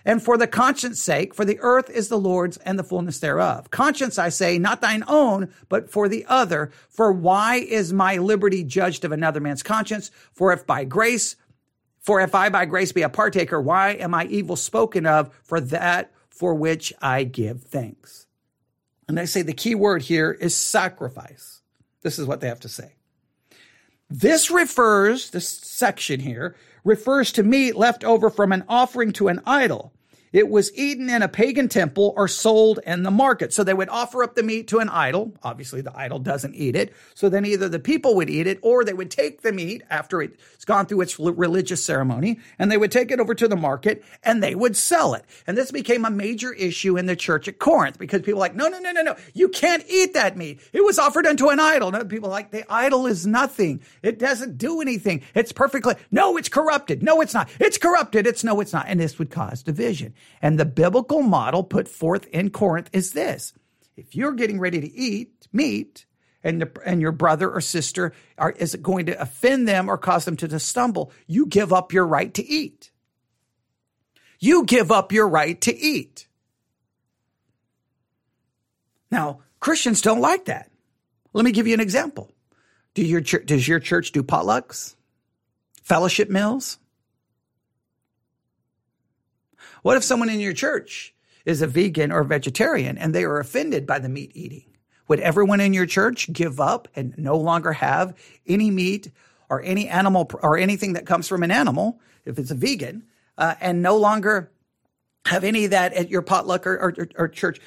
and for the conscience sake, for the earth is the Lord's and the fullness thereof. Conscience, I say, not thine own, but for the other. For why is my liberty judged of another man's conscience? For if by grace, for if I by grace be a partaker, why am I evil spoken of for that for which I give thanks. And they say the key word here is sacrifice. This is what they have to say. This refers, this section here, refers to meat left over from an offering to an idol. It was eaten in a pagan temple or sold in the market. So they would offer up the meat to an idol. Obviously, the idol doesn't eat it. So then either the people would eat it or they would take the meat after it's gone through its religious ceremony and they would take it over to the market and they would sell it. And this became a major issue in the church at Corinth because people were like, no, no, no, no, no. You can't eat that meat. It was offered unto an idol. No, people like, the idol is nothing. It doesn't do anything. It's perfectly, no, it's corrupted. No, it's not. It's corrupted. It's no, it's not. And this would cause division. And the biblical model put forth in Corinth is this. If you're getting ready to eat meat and, the, and your brother or sister are, is going to offend them or cause them to stumble, you give up your right to eat. You give up your right to eat. Now, Christians don't like that. Let me give you an example. Do your, does your church do potlucks? Fellowship meals? What if someone in your church is a vegan or vegetarian and they are offended by the meat eating? Would everyone in your church give up and no longer have any meat or any animal or anything that comes from an animal, if it's a vegan, uh, and no longer have any of that at your potluck or, or, or church?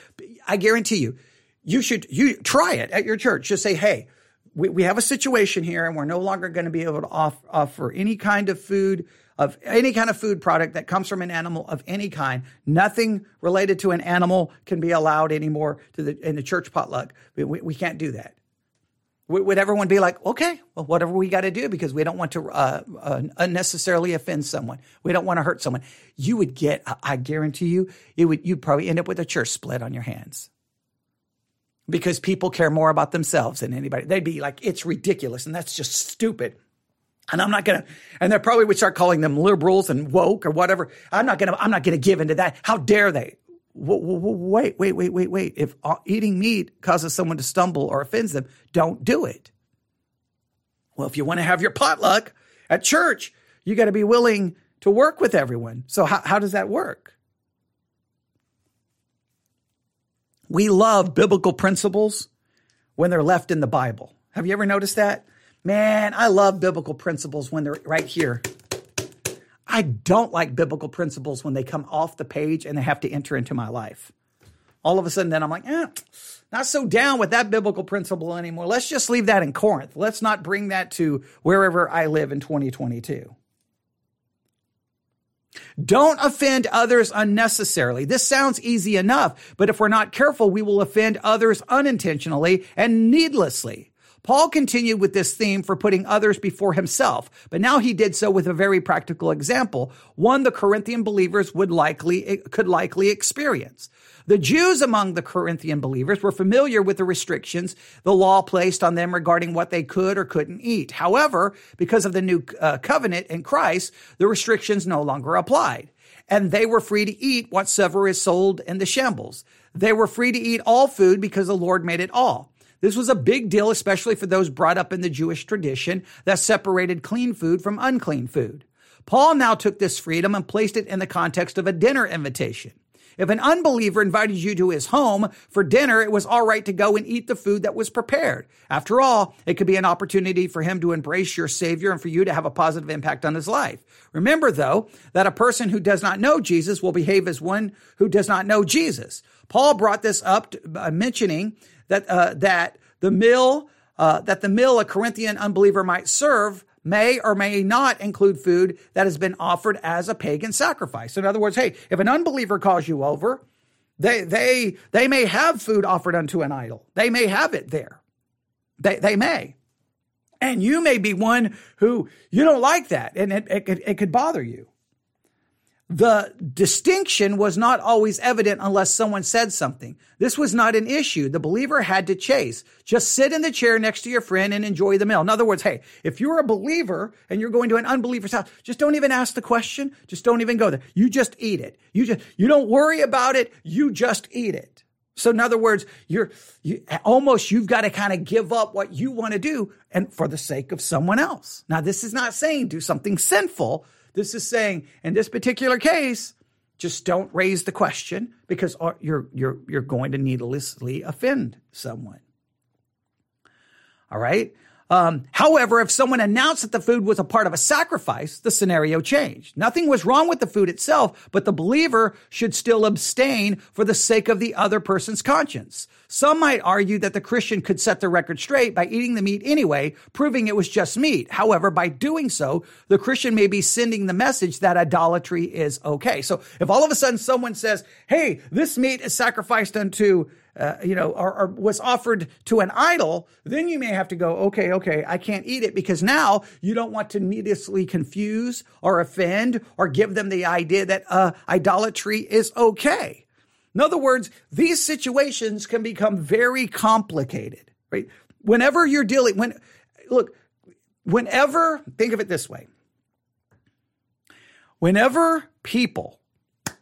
I guarantee you, you should you try it at your church. Just say, hey, we, we have a situation here and we're no longer going to be able to off, offer any kind of food of any kind of food product that comes from an animal of any kind. Nothing related to an animal can be allowed anymore to the, in the church potluck. We, we, we can't do that. Would everyone be like, okay, well, whatever we got to do because we don't want to uh, uh, unnecessarily offend someone. We don't want to hurt someone. You would get, I guarantee you, you would, you'd probably end up with a church split on your hands because people care more about themselves than anybody. They'd be like, it's ridiculous and that's just stupid. And I'm not gonna, and they probably would start calling them liberals and woke or whatever. I'm not gonna, I'm not gonna give into that. How dare they? Wait, wait, wait, wait, wait. If uh, eating meat causes someone to stumble or offends them, don't do it. Well, if you want to have your potluck at church, you got to be willing to work with everyone. So how, how does that work? We love biblical principles when they're left in the Bible. Have you ever noticed that? Man, I love biblical principles when they're right here. I don't like biblical principles when they come off the page and they have to enter into my life. All of a sudden, then I'm like, eh, not so down with that biblical principle anymore. Let's just leave that in Corinth. Let's not bring that to wherever I live in 2022. Don't offend others unnecessarily. This sounds easy enough, but if we're not careful, we will offend others unintentionally and needlessly. Paul continued with this theme for putting others before himself, but now he did so with a very practical example, one the Corinthian believers would likely, could likely experience. The Jews among the Corinthian believers were familiar with the restrictions the law placed on them regarding what they could or couldn't eat. However, because of the new uh, covenant in Christ, the restrictions no longer applied. And they were free to eat whatsoever is sold in the shambles. They were free to eat all food because the Lord made it all. This was a big deal, especially for those brought up in the Jewish tradition that separated clean food from unclean food. Paul now took this freedom and placed it in the context of a dinner invitation. If an unbeliever invited you to his home for dinner, it was all right to go and eat the food that was prepared. After all, it could be an opportunity for him to embrace your Savior and for you to have a positive impact on his life. Remember, though, that a person who does not know Jesus will behave as one who does not know Jesus. Paul brought this up, uh, mentioning that uh, that the meal uh, that the meal a Corinthian unbeliever might serve may or may not include food that has been offered as a pagan sacrifice. In other words, hey, if an unbeliever calls you over, they they they may have food offered unto an idol. They may have it there. They they may. And you may be one who you don't like that and it, it, it could bother you the distinction was not always evident unless someone said something. This was not an issue. The believer had to chase. Just sit in the chair next to your friend and enjoy the meal. In other words, hey, if you're a believer and you're going to an unbeliever's house, just don't even ask the question. Just don't even go there. You just eat it. You just, you don't worry about it. You just eat it. So in other words, you're you, almost you've got to kind of give up what you want to do and for the sake of someone else. Now, this is not saying do something sinful. This is saying, in this particular case, just don't raise the question because uh, you're you're you're going to needlessly offend someone. All right. Um, however, if someone announced that the food was a part of a sacrifice, the scenario changed. Nothing was wrong with the food itself, but the believer should still abstain for the sake of the other person's conscience. Some might argue that the Christian could set the record straight by eating the meat anyway, proving it was just meat. However, by doing so, the Christian may be sending the message that idolatry is okay. So if all of a sudden someone says, Hey, this meat is sacrificed unto uh, you know, or, or, was offered to an idol, then you may have to go, okay, okay, I can't eat it because now you don't want to needlessly confuse or offend or give them the idea that uh, idolatry is okay. In other words, these situations can become very complicated, right? Whenever you're dealing, when, look, whenever, think of it this way. Whenever people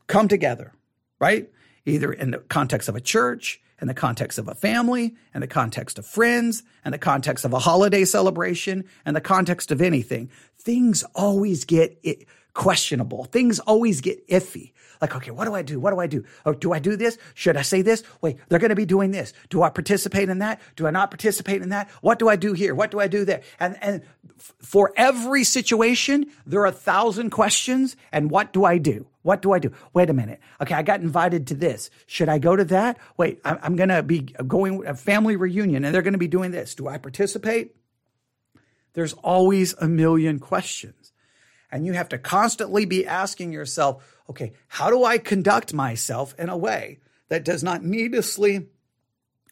come together, right? Either in the context of a church, in the context of a family, in the context of friends, in the context of a holiday celebration, in the context of anything, things always get questionable. Things always get iffy. Like, okay, what do I do? What do I do? Oh, do I do this? Should I say this? Wait, they're going to be doing this. Do I participate in that? Do I not participate in that? What do I do here? What do I do there? And, and for every situation, there are a thousand questions. And what do I do? What do I do? Wait a minute. Okay, I got invited to this. Should I go to that? Wait, I'm, I'm going to be going a family reunion and they're going to be doing this. Do I participate? There's always a million questions. And you have to constantly be asking yourself, okay, how do I conduct myself in a way that does not needlessly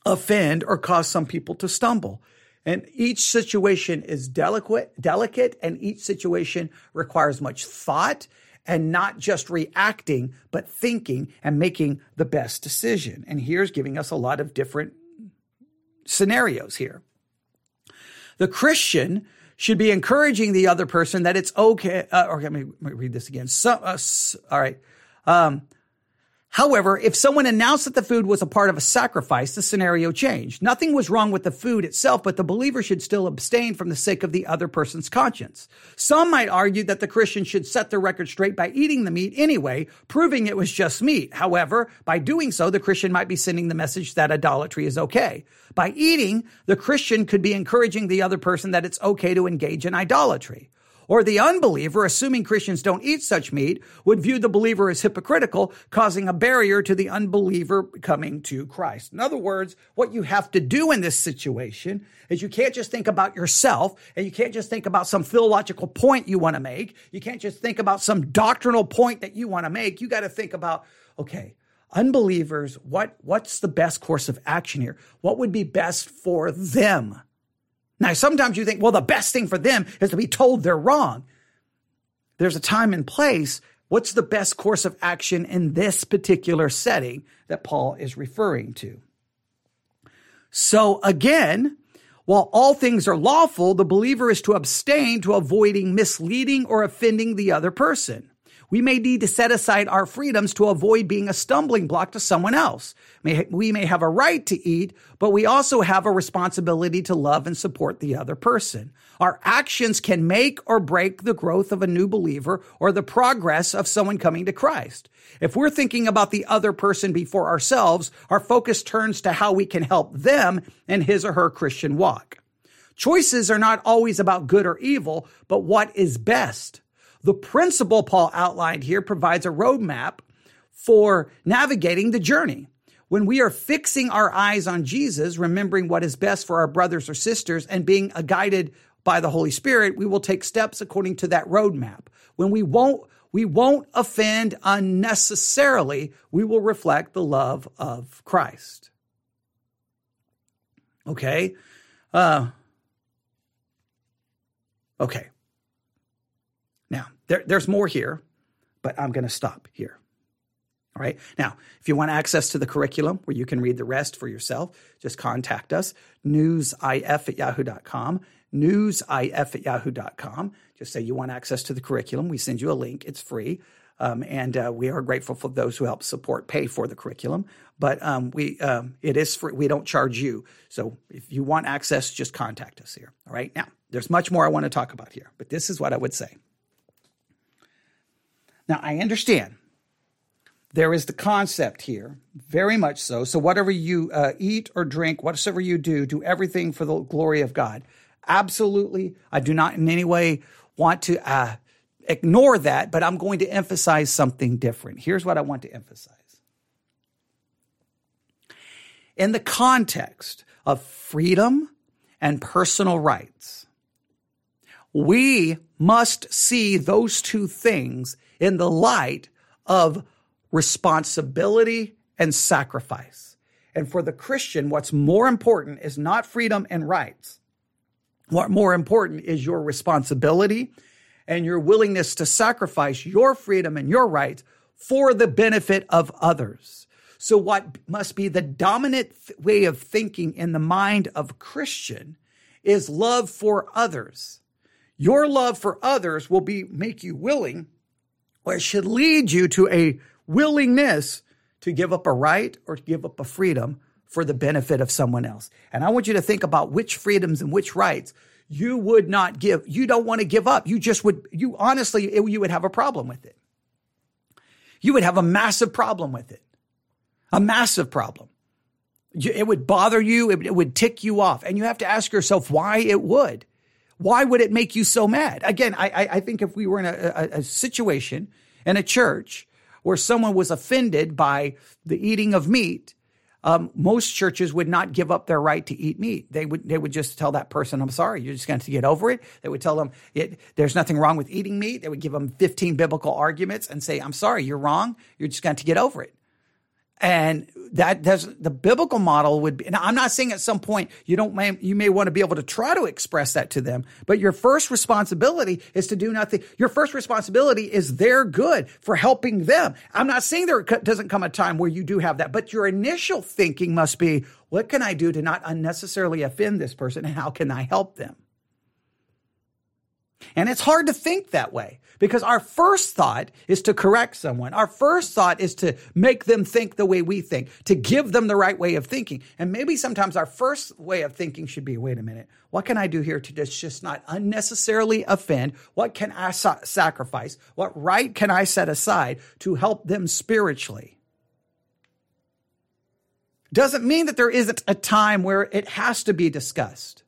offend or cause some people to stumble? And each situation is delicate, delicate, and each situation requires much thought and not just reacting, but thinking and making the best decision. And here's giving us a lot of different scenarios here. The Christian should be encouraging the other person that it's okay. Uh, or let me, let me, read this again. So, uh, all right. Um, However, if someone announced that the food was a part of a sacrifice, the scenario changed. Nothing was wrong with the food itself, but the believer should still abstain from the sake of the other person's conscience. Some might argue that the Christian should set the record straight by eating the meat anyway, proving it was just meat. However, by doing so, the Christian might be sending the message that idolatry is okay. By eating, the Christian could be encouraging the other person that it's okay to engage in idolatry. Or the unbeliever, assuming Christians don't eat such meat, would view the believer as hypocritical, causing a barrier to the unbeliever coming to Christ. In other words, what you have to do in this situation is you can't just think about yourself and you can't just think about some philological point you want to make. You can't just think about some doctrinal point that you want to make. You got to think about, okay, unbelievers, what, what's the best course of action here? What would be best for them? Now, sometimes you think, well, the best thing for them is to be told they're wrong. There's a time and place. What's the best course of action in this particular setting that Paul is referring to? So again, while all things are lawful, the believer is to abstain to avoiding misleading or offending the other person. We may need to set aside our freedoms to avoid being a stumbling block to someone else. We may have a right to eat, but we also have a responsibility to love and support the other person. Our actions can make or break the growth of a new believer or the progress of someone coming to Christ. If we're thinking about the other person before ourselves, our focus turns to how we can help them in his or her Christian walk. Choices are not always about good or evil, but what is best. The principle Paul outlined here provides a roadmap for navigating the journey. When we are fixing our eyes on Jesus, remembering what is best for our brothers or sisters, and being guided by the Holy Spirit, we will take steps according to that roadmap. When we won't, we won't offend unnecessarily, we will reflect the love of Christ. Okay? Uh, okay. There, there's more here, but I'm going to stop here. All right. Now, if you want access to the curriculum where you can read the rest for yourself, just contact us, newsif at yahoo.com, newsif at yahoo.com. Just say you want access to the curriculum. We send you a link. It's free. Um, and uh, we are grateful for those who help support, pay for the curriculum. But um, we, um, it is free. We don't charge you. So if you want access, just contact us here. All right. Now, there's much more I want to talk about here, but this is what I would say. Now, I understand there is the concept here, very much so. So, whatever you uh, eat or drink, whatever you do, do everything for the glory of God. Absolutely. I do not in any way want to uh, ignore that, but I'm going to emphasize something different. Here's what I want to emphasize. In the context of freedom and personal rights, we must see those two things in the light of responsibility and sacrifice. And for the Christian, what's more important is not freedom and rights. What more important is your responsibility and your willingness to sacrifice your freedom and your rights for the benefit of others. So what must be the dominant way of thinking in the mind of Christian is love for others. Your love for others will be make you willing or it should lead you to a willingness to give up a right or to give up a freedom for the benefit of someone else. And I want you to think about which freedoms and which rights you would not give. You don't want to give up. You just would, you honestly, you would have a problem with it. You would have a massive problem with it. A massive problem. It would bother you. It would tick you off. And you have to ask yourself why it would. Why would it make you so mad? Again, I, I think if we were in a, a, a situation in a church where someone was offended by the eating of meat, um, most churches would not give up their right to eat meat. They would they would just tell that person, "I'm sorry, you're just going to get over it." They would tell them, "There's nothing wrong with eating meat." They would give them 15 biblical arguments and say, "I'm sorry, you're wrong. You're just going to get over it." And that does the biblical model would be, I'm not saying at some point you don't, you may want to be able to try to express that to them, but your first responsibility is to do nothing. Your first responsibility is their good for helping them. I'm not saying there doesn't come a time where you do have that, but your initial thinking must be, what can I do to not unnecessarily offend this person and how can I help them? And it's hard to think that way because our first thought is to correct someone. Our first thought is to make them think the way we think, to give them the right way of thinking. And maybe sometimes our first way of thinking should be, wait a minute, what can I do here to just not unnecessarily offend? What can I sacrifice? What right can I set aside to help them spiritually? Doesn't mean that there isn't a time where it has to be discussed.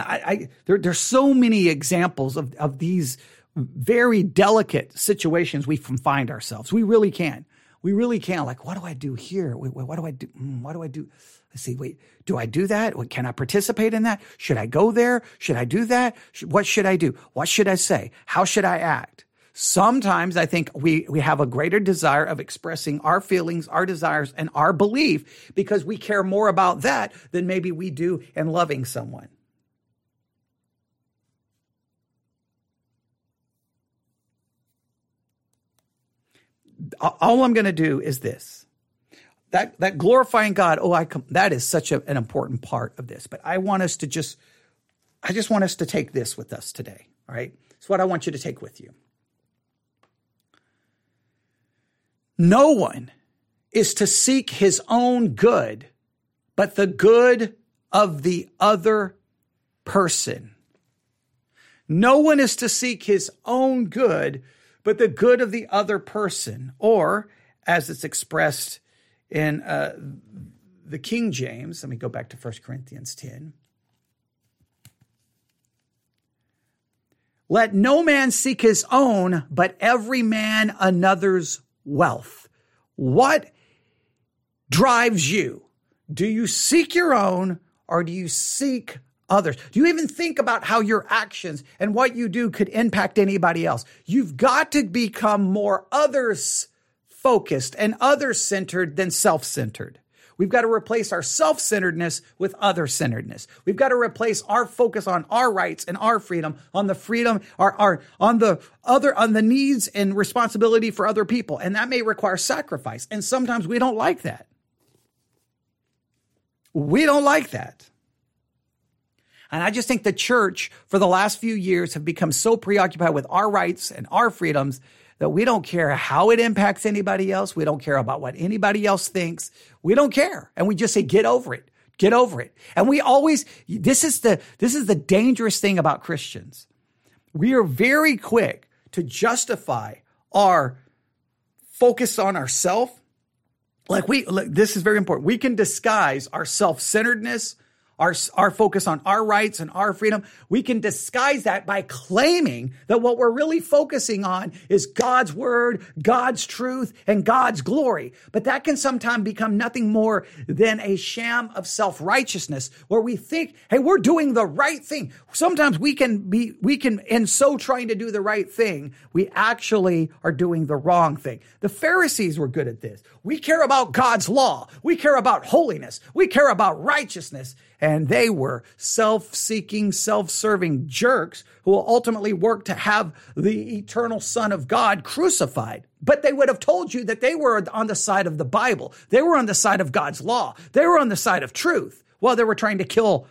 I, I there, there's so many examples of, of these very delicate situations we can find ourselves. We really can. We really can. Like, what do I do here? Wait, wait, what do I do? Mm, what do I do? Let's see. Wait, do I do that? Can I participate in that? Should I go there? Should I do that? What should I do? What should I say? How should I act? Sometimes I think we, we have a greater desire of expressing our feelings, our desires, and our belief because we care more about that than maybe we do in loving someone. All I'm going to do is this. That, that glorifying God, oh, I come, that is such a, an important part of this. But I want us to just, I just want us to take this with us today. All right. It's what I want you to take with you. No one is to seek his own good, but the good of the other person. No one is to seek his own good, but the good of the other person. Or, as it's expressed in uh, the King James, let me go back to 1 Corinthians 10. Let no man seek his own, but every man another's wealth. What drives you? Do you seek your own or do you seek others? Do you even think about how your actions and what you do could impact anybody else? You've got to become more others focused and others centered than self centered. We've got to replace our self centeredness with other centeredness. We've got to replace our focus on our rights and our freedom, on the freedom, our, our, on the other, on the needs and responsibility for other people. And that may require sacrifice. And sometimes we don't like that. We don't like that. And I just think the church for the last few years have become so preoccupied with our rights and our freedoms that we don't care how it impacts anybody else. We don't care about what anybody else thinks. We don't care. And we just say, get over it. Get over it. And we always, this is the, this is the dangerous thing about Christians. We are very quick to justify our focus on ourself. Like we, like, this is very important. We can disguise our self-centeredness, our, our focus on our rights and our freedom, we can disguise that by claiming that what we're really focusing on is God's word, God's truth, and God's glory. But that can sometimes become nothing more than a sham of self-righteousness where we think, hey, we're doing the right thing. Sometimes we can be, we can, in so trying to do the right thing, we actually are doing the wrong thing. The Pharisees were good at this. We care about God's law. We care about holiness. We care about righteousness and they were self-seeking, self-serving jerks who will ultimately work to have the eternal son of God crucified. But they would have told you that they were on the side of the Bible. They were on the side of God's law. They were on the side of truth while they were trying to kill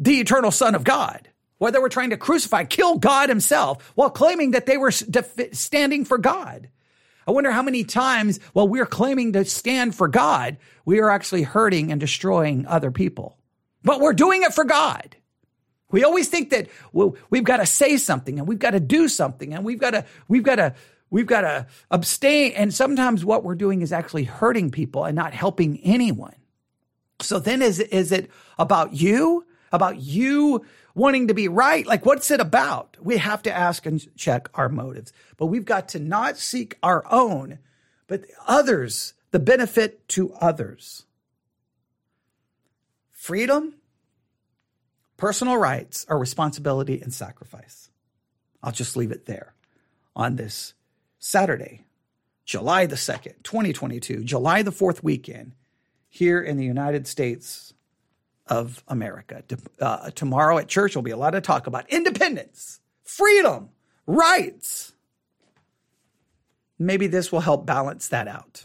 the eternal son of God. While they were trying to crucify, kill God himself while claiming that they were standing for God. I wonder how many times while we're claiming to stand for God, we are actually hurting and destroying other people but we're doing it for God. We always think that well, we've got to say something and we've got to do something and we've got to, we've got to, we've got to abstain. And sometimes what we're doing is actually hurting people and not helping anyone. So then is, is it about you? About you wanting to be right? Like, what's it about? We have to ask and check our motives, but we've got to not seek our own, but others, the benefit to others freedom, personal rights, or responsibility and sacrifice. I'll just leave it there on this Saturday, July the 2nd, 2022, July the 4th weekend here in the United States of America. Uh, tomorrow at church will be a lot of talk about independence, freedom, rights. Maybe this will help balance that out.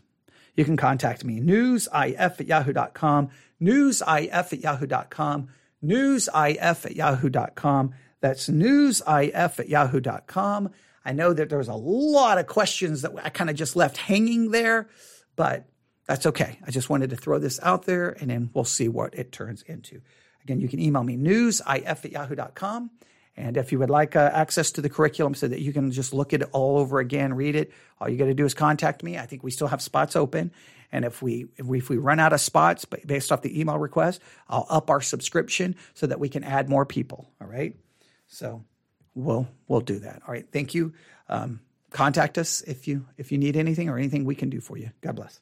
You can contact me, newsif at yahoo.com newsif at yahoo.com, newsif at yahoo.com. That's newsif at yahoo.com. I know that there's a lot of questions that I kind of just left hanging there, but that's okay. I just wanted to throw this out there and then we'll see what it turns into. Again, you can email me newsif at yahoo.com. And if you would like uh, access to the curriculum so that you can just look at it all over again, read it, all you got to do is contact me. I think we still have spots open. And if we, if we, if we run out of spots based off the email request, I'll up our subscription so that we can add more people. All right. So we'll, we'll do that. All right. Thank you. Um, contact us if you, if you need anything or anything we can do for you. God bless.